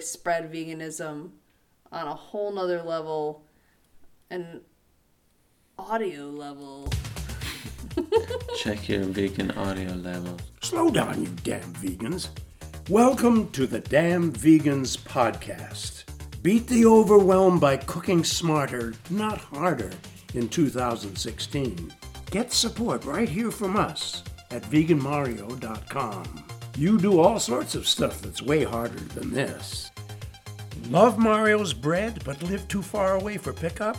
spread veganism on a whole nother level, an audio level. Check your vegan audio level. Slow down, you damn vegans. Welcome to the Damn Vegans Podcast. Beat the overwhelm by cooking smarter, not harder, in 2016. Get support right here from us at veganmario.com. You do all sorts of stuff that's way harder than this. Love Mario's bread but live too far away for pickup?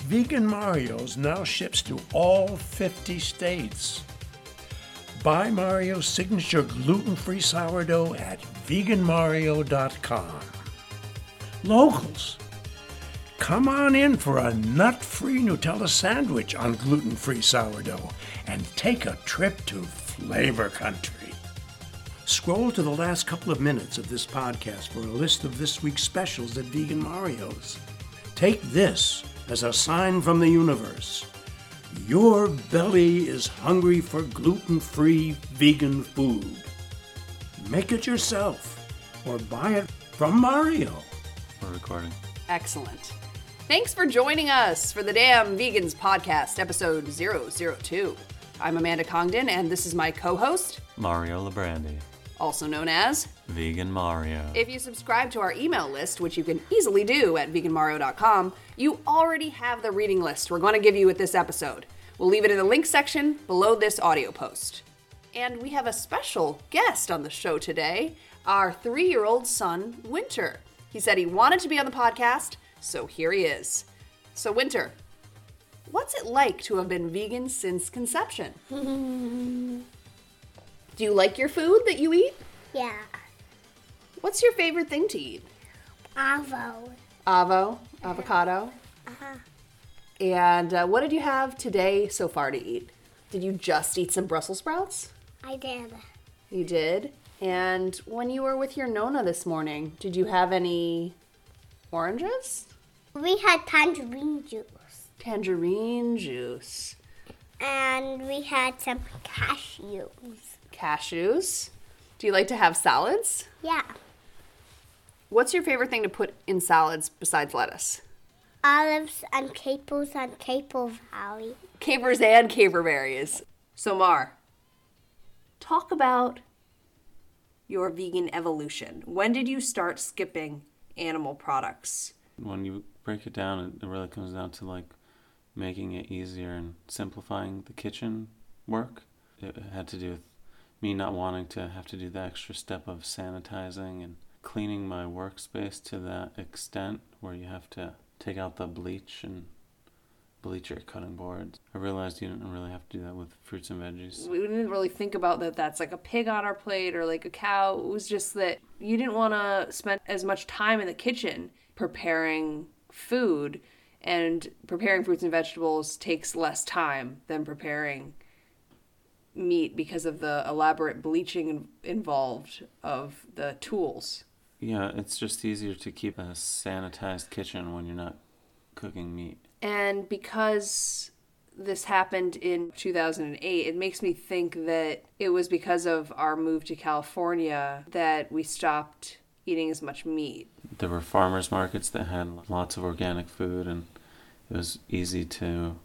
Vegan Mario's now ships to all 50 states. Buy Mario's signature gluten free sourdough at veganmario.com. Locals, come on in for a nut free Nutella sandwich on gluten free sourdough and take a trip to Flavor Country. Scroll to the last couple of minutes of this podcast for a list of this week's specials at Vegan Mario's. Take this as a sign from the universe. Your belly is hungry for gluten free vegan food. Make it yourself or buy it from Mario. We're recording. Excellent. Thanks for joining us for the Damn Vegans Podcast, episode 002. I'm Amanda Congdon, and this is my co host, Mario Labrandi. Also known as. Vegan Mario. If you subscribe to our email list, which you can easily do at veganmario.com, you already have the reading list we're going to give you with this episode. We'll leave it in the link section below this audio post. And we have a special guest on the show today our three year old son, Winter. He said he wanted to be on the podcast, so here he is. So, Winter, what's it like to have been vegan since conception? Do you like your food that you eat? Yeah. What's your favorite thing to eat? Avo. Avo, avocado. Uh-huh. And uh, what did you have today so far to eat? Did you just eat some Brussels sprouts? I did. You did. And when you were with your Nona this morning, did you have any oranges? We had tangerine juice. Tangerine juice. And we had some cashews. Cashews. Do you like to have salads? Yeah. What's your favorite thing to put in salads besides lettuce? Olives and capers and caper valley. Capers and caperberries. So, Mar, talk about your vegan evolution. When did you start skipping animal products? When you break it down, it- it really comes down to like making it easier and simplifying the kitchen work. It had to do with me not wanting to have to do the extra step of sanitizing and cleaning my workspace to that extent where you have to take out the bleach and bleach your cutting boards. I realized you didn't really have to do that with fruits and veggies. We didn't really think about that that's like a pig on our plate or like a cow. It was just that you didn't want to spend as much time in the kitchen preparing food, and preparing fruits and vegetables takes less time than preparing meat because of the elaborate bleaching involved of the tools. Yeah, it's just easier to keep a sanitized kitchen when you're not cooking meat. And because this happened in 2008, it makes me think that it was because of our move to California that we stopped eating as much meat. There were farmers markets that had lots of organic food, and it was easy to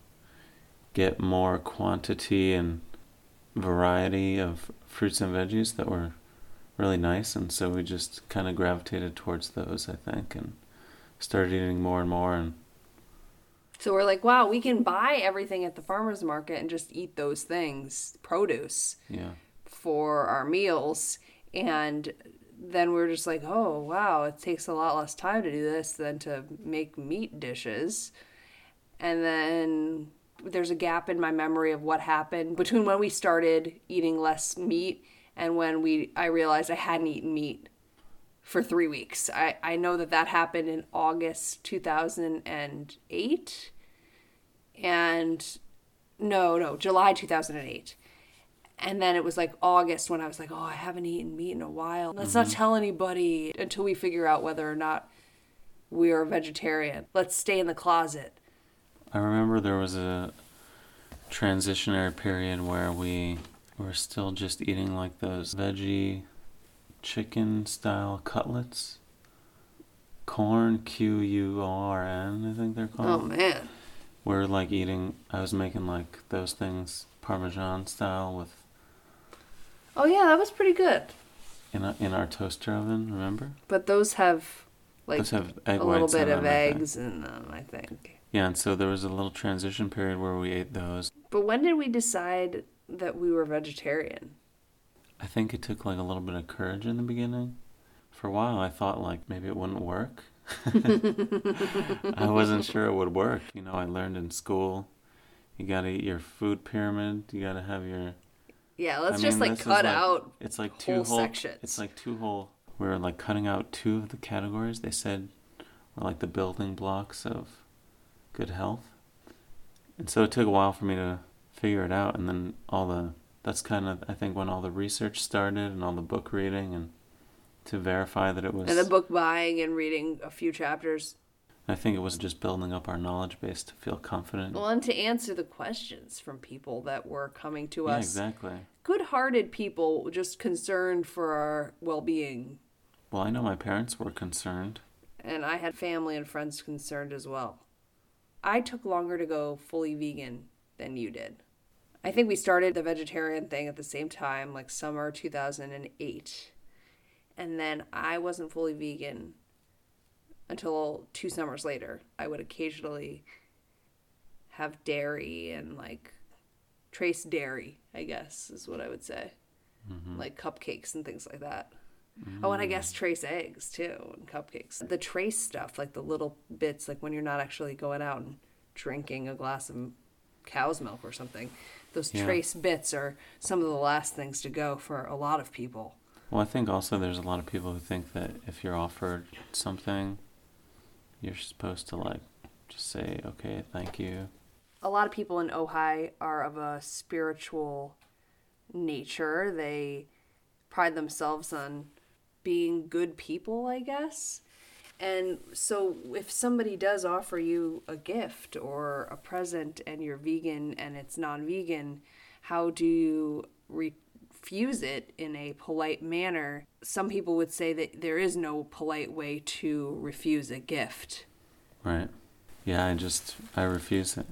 get more quantity and variety of fruits and veggies that were really nice. And so we just kind of gravitated towards those, I think, and started eating more and more. And So we're like, wow, we can buy everything at the farmer's market and just eat those things, produce, yeah, for our meals. And then we're just like, oh, wow, it takes a lot less time to do this than to make meat dishes. And then there's a gap in my memory of what happened between when we started eating less meat and when we I realized I hadn't eaten meat for three weeks. I, I know that that happened in August 2008. And no, no, July 2008. And then it was like August when I was like, oh, I haven't eaten meat in a while. Let's not mm-hmm. tell anybody until we figure out whether or not we are vegetarian. Let's stay in the closet. I remember there was a transitionary period where we were still just eating like those veggie chicken style cutlets Quorn Q U R N. I think they're oh, called. Oh man. We're like eating. I was making like those things Parmesan style with Oh yeah, that was pretty good. in a, in our toaster oven. Remember? But those have like Those have a little bit of them, I think. eggs in them, I think. Yeah, and so there was a little transition period where we ate those. But when did we decide that we were vegetarian? I think it took like a little bit of courage in the beginning. For a while, I thought like maybe it wouldn't work. I wasn't sure it would work. You know, I learned in school, you got to eat your food pyramid. You got to have your. Yeah, let's I just mean, like cut like- out. It's like two whole whole. sections. It's like two whole. We were like cutting out two of the categories. They said were like the building blocks of good health. And so it took a while for me to figure it out, and then all the. That's kind of I think when all the research started and all the book reading and to verify that it was. And the book buying and reading a few chapters. I think it was just building up our knowledge base to feel confident. Well, and to answer the questions from people that were coming to yeah, us. exactly. Good hearted people just concerned for our well being. Well, I know my parents were concerned. And I had family and friends concerned as well. I took longer to go fully vegan than you did. I think we started the vegetarian thing at the same time, like summer 2008. And then I wasn't fully vegan until two summers later. I would occasionally have dairy and like trace dairy, I guess is what I would say. Mm-hmm. Like cupcakes and things like that. Oh, and I guess trace eggs too and cupcakes. The trace stuff, like the little bits, like when you're not actually going out and drinking a glass of cow's milk or something. Those Yeah. trace bits are some of the last things to go for a lot of people. Well, I think also there's a lot of people who think that if you're offered something, you're supposed to like just say, okay, thank you. a lot of people in Ojai are of a spiritual nature. They pride themselves on being good people, I guess. And so if somebody does offer you a gift or a present and you're vegan and it's non-vegan, how do you refuse it in a polite manner? Some people would say that there is no polite way to refuse a gift. Right. Yeah, I just, I refuse it.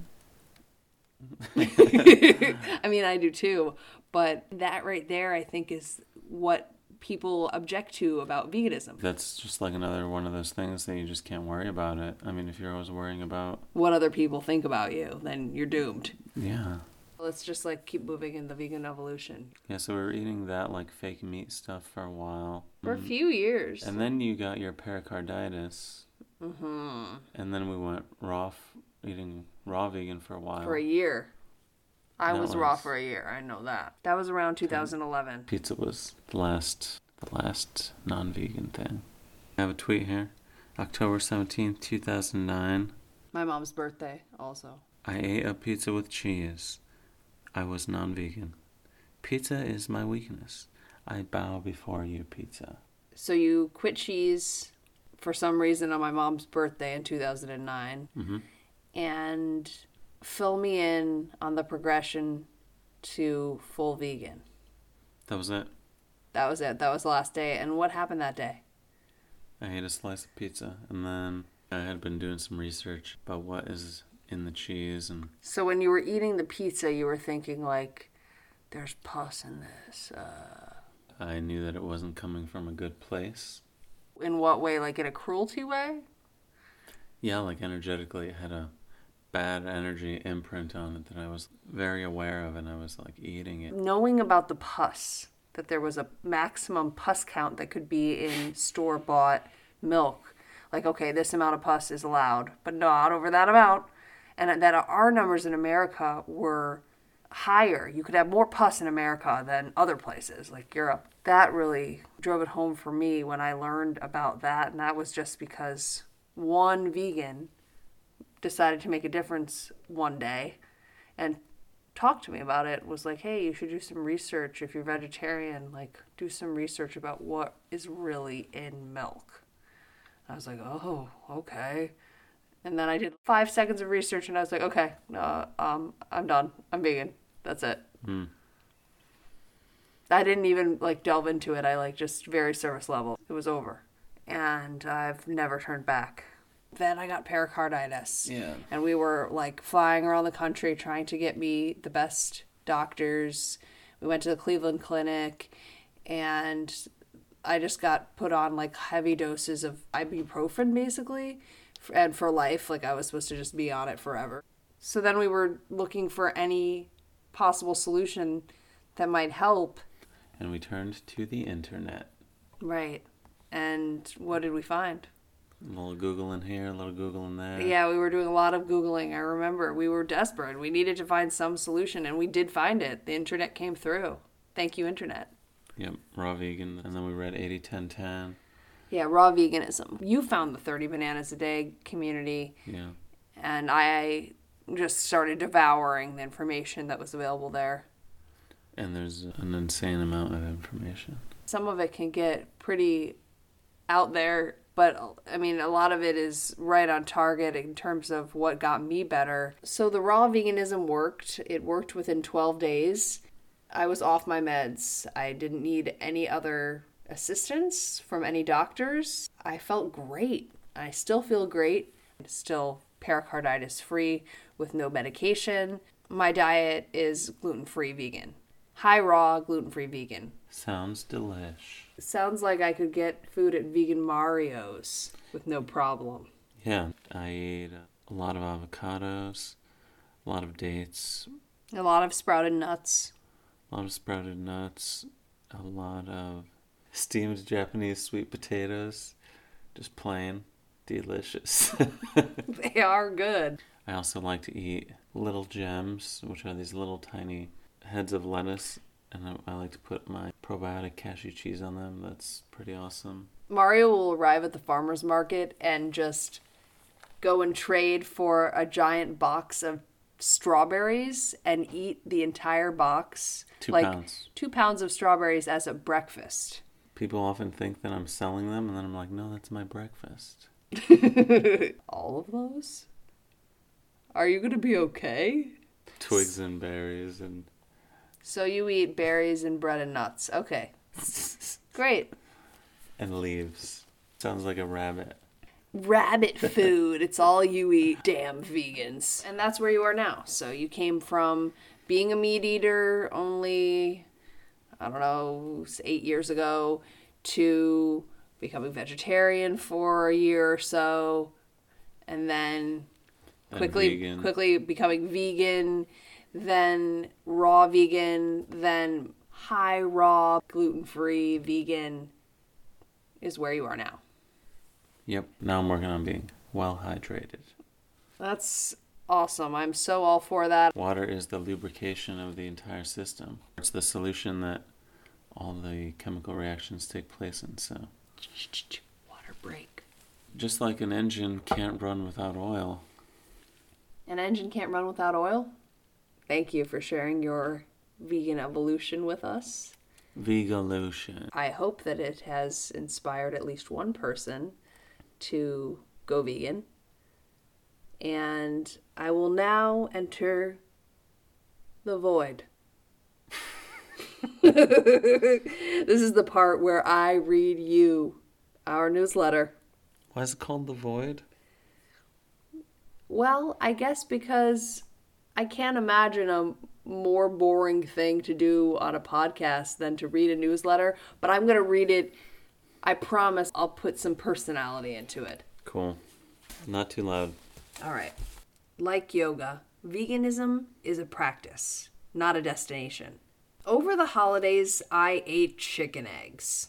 I mean, I do too. But that right there, I think, is what people object to about veganism. That's just like another one of those things that you just can't worry about it. I mean, if you're always worrying about, What other people think about you, then you're doomed. yeah. Let's just like keep moving in the vegan evolution. Yeah, so we were eating that like fake meat stuff for a while. For a few years. And then you got your pericarditis. Mm-hmm. And then we went raw, f- eating raw vegan for a while. For a year. I That was, raw for a year. I know that. That was around 2011. Pizza was the last, the last non-vegan thing. I have a tweet here. October 17th, 2009. My mom's birthday, also. I ate a pizza with cheese. I was non-vegan. Pizza is my weakness. I bow before you, pizza. So you quit cheese for some reason on my mom's birthday in 2009. Mm-hmm. and fill me in on the progression to full vegan. That was it. That was it. That was the last day. And what happened that day? I ate a slice of pizza, and then I had been doing some research about what is in the cheese, and So when you were eating the pizza, you were thinking like, "There's pus in this." Uh, I knew that it wasn't coming from a good place. in what way? Like in a cruelty way? Yeah, like energetically, it had a bad energy imprint on it that I was very aware of, and I was like eating it. Knowing about the pus, that there was a maximum pus count that could be in store bought milk. Like, okay, this amount of pus is allowed, but not over that amount. And that our numbers in America were higher. You could have more pus in America than other places, like Europe. That really drove it home for me when I learned about that. And that was just because one vegan decided to make a difference one day and talked to me about it was like hey you should do some research if you're vegetarian like do some research about what is really in milk. I was like oh okay. And then i did five seconds of research and i was like okay no um i'm done. I'm vegan. That's it. Hmm. i didn't even like delve into it. I like just very service level. It was over. And I've never turned back. Then I got pericarditis. Yeah. And we were like flying around the country trying to get me the best doctors. We went to the Cleveland Clinic and I just got put on like heavy doses of ibuprofen basically and for life like I was supposed to just be on it forever. So then we were looking for any possible solution that might help. And we turned to the internet. Right. And what did we find? A little googling here, a little googling there. Yeah, we were doing a lot of Googling. I remember we were desperate. We needed to find some solution, and we did find it. The internet came through. Thank you, internet. Yep, raw vegan. And then we read 80 10 10. Yeah, raw veganism. You found the 30 bananas a day community, Yeah. and I just started devouring the information that was available there. And there's an insane amount of information. Some of it can get pretty out there, but I mean, a lot of it is right on target in terms of what got me better. So the raw veganism worked. It worked within 12 days. I was off my meds. I didn't need any other assistance from any doctors. I felt great. I still feel great. I'm Still pericarditis free with no medication. My diet is gluten free vegan. High raw, gluten free vegan. Sounds delish. Sounds like I could get food at Vegan Mario's with no problem. Yeah, I ate a lot of avocados, a lot of dates, A lot of sprouted nuts. a lot of sprouted nuts, a lot of steamed Japanese sweet potatoes. Just plain delicious. They are good. I also like to eat little gems, which are these little tiny heads of lettuce, and I, I like to put my probiotic cashew cheese on them. That's pretty awesome. Mario will arrive at the farmer's market and just go and trade for a giant box of strawberries and eat the entire box. Two like pounds. two pounds of strawberries as a breakfast. People often think that I'm selling them, and then I'm like, no, that's my breakfast. All of those? Are you going to be okay? Twigs and berries and So you eat berries and bread and nuts. Okay. Great. and leaves. Sounds like a rabbit. rabbit food. it's all you eat. Damn vegans. And that's where you are now. So you came from being a meat eater only, I don't know, eight years ago to becoming vegetarian for a year or so. And then quickly vegan. quickly becoming vegan, then raw vegan, then high raw, gluten-free vegan is where you are now. Yep. Now I'm working on being well hydrated. That's awesome. I'm so all for that. Water is the lubrication of the entire system. It's the solution that all the chemical reactions take place in. So, Water break. just like an engine can't run without oil, An engine can't run without oil. Thank you for sharing your vegan evolution with us. Vegalution. I hope that it has inspired at least one person to go vegan. And I will now enter the void. this is the part where I read you our newsletter. Why is it called the void? Well, I guess because I can't imagine a more boring thing to do on a podcast than to read a newsletter, but I'm going to read it. I promise I'll put some personality into it. Cool. Not too loud. All right. Like yoga, veganism is a practice, not a destination. Over the holidays, I ate chicken eggs.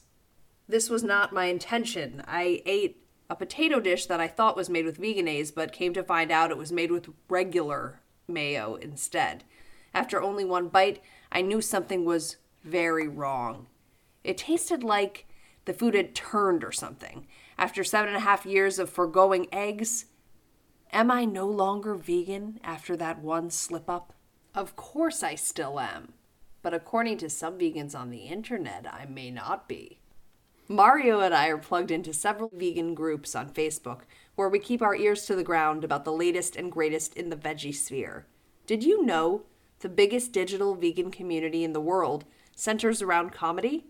This was not my intention. I ate a potato dish that I thought was made with Vegenaise, but came to find out it was made with regular mayo instead. After only one bite, I knew something was very wrong. It tasted like the food had turned or something. After seven and a half years of foregoing eggs, Am I no longer vegan after that one slip up? Of course I still am. But according to some vegans on the internet, I may not be. Mario and I are plugged into several vegan groups on Facebook where we keep our ears to the ground about the latest and greatest in the veggie sphere. Did you know the biggest digital vegan community in the world centers around comedy?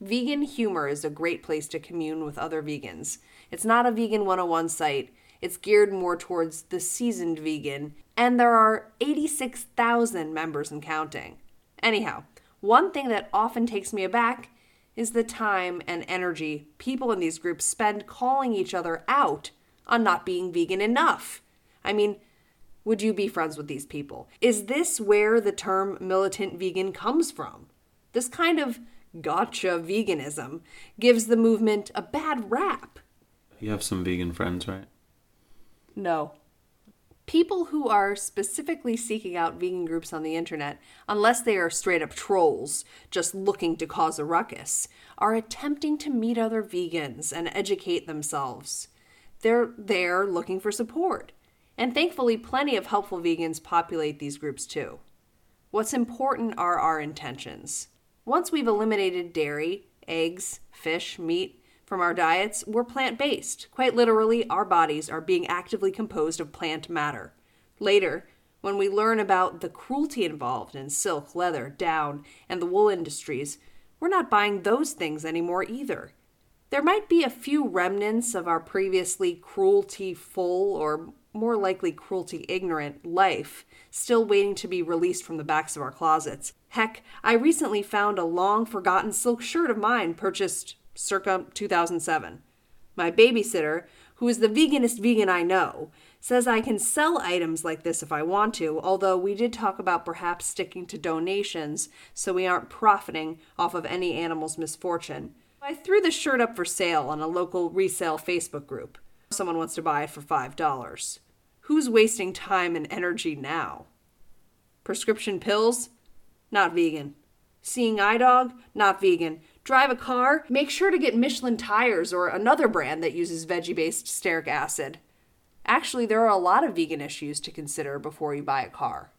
Vegan Humor is a great place to commune with other vegans. It's not a Vegan 101 site, it's geared more towards the seasoned vegan, and there are 86,000 members and counting. Anyhow, one thing that often takes me aback is the time and energy people in these groups spend calling each other out on not being vegan enough. I mean, would you be friends with these people? Is this where the term militant vegan comes from? This kind of gotcha veganism gives the movement a bad rap. You have some vegan friends, right? No. People who are specifically seeking out vegan groups on the internet, unless they are straight up trolls just looking to cause a ruckus, are attempting to meet other vegans and educate themselves. They're there looking for support. And thankfully, plenty of helpful vegans populate these groups too. What's important are our intentions. Once we've eliminated dairy, eggs, fish, meat from our diets, we're plant based. Quite literally, our bodies are being actively composed of plant matter. Later, when we learn about the cruelty involved in silk, leather, down, and the wool industries, we're not buying those things anymore either. There might be a few remnants of our previously cruelty full or more likely cruelty ignorant life still waiting to be released from the backs of our closets. Heck, I recently found a long forgotten silk shirt of mine purchased circa 2007. My babysitter, who is the veganest vegan I know, says I can sell items like this if I want to, although we did talk about perhaps sticking to donations so we aren't profiting off of any animal's misfortune. I threw the shirt up for sale on a local resale Facebook group. Someone wants to buy it for $5. Who's wasting time and energy now? Prescription pills? Not vegan. Seeing eye dog? Not vegan. Drive a car? Make sure to get Michelin tires or another brand that uses veggie based stearic acid. Actually, there are a lot of vegan issues to consider before you buy a car.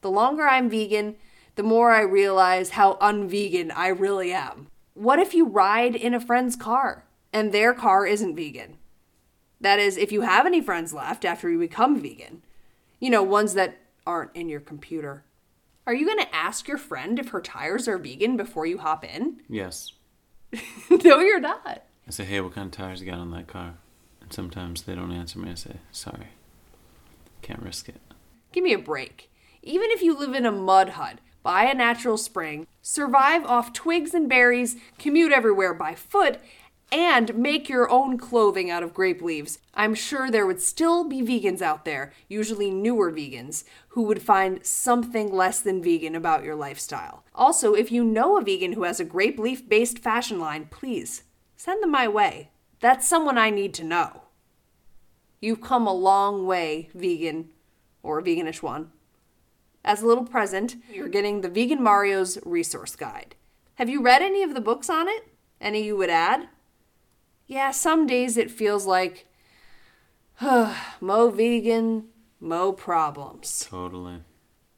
The longer I'm vegan, the more I realize how unvegan I really am. What if you ride in a friend's car and their car isn't vegan? That is, if you have any friends left after you become vegan, you know, ones that aren't in your computer. Are you going to ask your friend if her tires are vegan before you hop in? Yes. no, you're not. I say, hey, what kind of tires you got on that car? And sometimes they don't answer me. I say, sorry. Can't risk it. Give me a break. Even if you live in a mud hut, buy a natural spring, survive off twigs and berries, commute everywhere by foot, and make your own clothing out of grape leaves, I'm sure there would still be vegans out there, usually newer vegans, who would find something less than vegan about your lifestyle. Also, if you know a vegan who has a grape leaf based fashion line, please send them my way. That's someone I need to know. You've come a long way, vegan, or veganish one. As a little present, you're getting the Vegan Mario's resource guide. Have you read any of the books on it? Any you would add? Yeah, some days it feels like mo vegan, mo problems. Totally.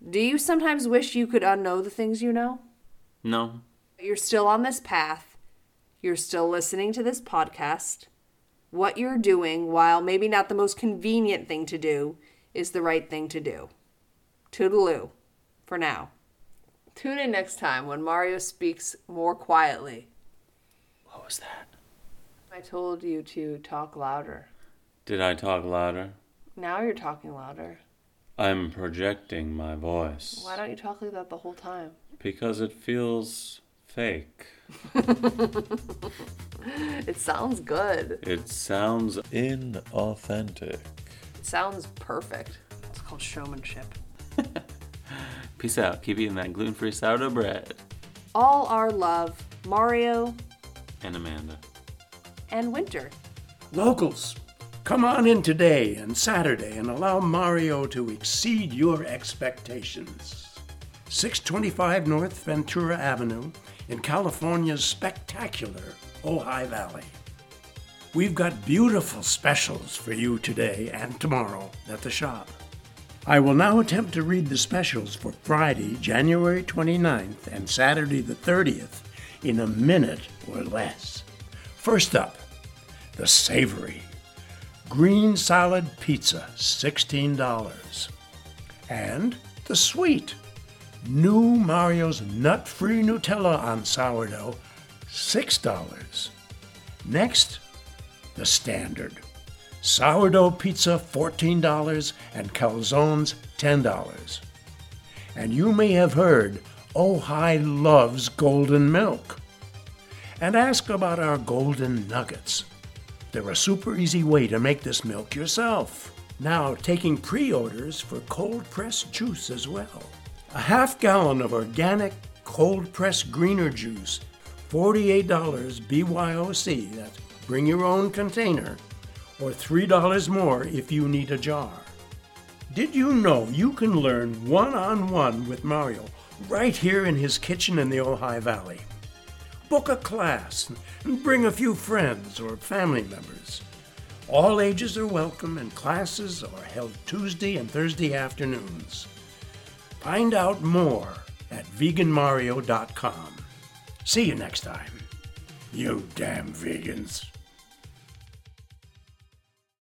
Do you sometimes wish you could unknow the things you know? No. You're still on this path. You're still listening to this podcast. What you're doing, while maybe not the most convenient thing to do, is the right thing to do. Toodaloo, for now. Tune in next time when Mario speaks more quietly. What was that? I told you to talk louder. Did I talk louder? Now you're talking louder. I'm projecting my voice. Why don't you talk like that the whole time? Because it feels fake. It sounds good. It sounds inauthentic. It sounds perfect. It's called showmanship. Peace out. Keep eating that gluten free sourdough bread. All our love, Mario And Amanda. and Winter. Locals, come on in today and Saturday and allow Mario to exceed your expectations. 625 North Ventura Avenue in California's spectacular Ojai Valley. We've got beautiful specials for you today and tomorrow at the shop. I will now attempt to read the specials for Friday, January 29th and Saturday the 30th in a minute or less. First up, the savory green salad pizza, $16. And the sweet new Mario's nut free Nutella on sourdough, $6. Next, the standard. Sourdough pizza $14 and calzones $10. And you may have heard oh, Ojai loves golden milk. And ask about our golden nuggets. They're a super easy way to make this milk yourself. Now taking pre-orders for cold pressed juice as well. A half gallon of organic cold pressed greener juice, $48 BYOC, that's bring your own container, or $3 more if you need a jar. Did you know you can learn one on one with Mario right here in his kitchen in the Ojai Valley? Book a class and bring a few friends or family members. All ages are welcome and classes are held Tuesday and Thursday afternoons. Find out more at veganmario.com. See you next time. You damn vegans.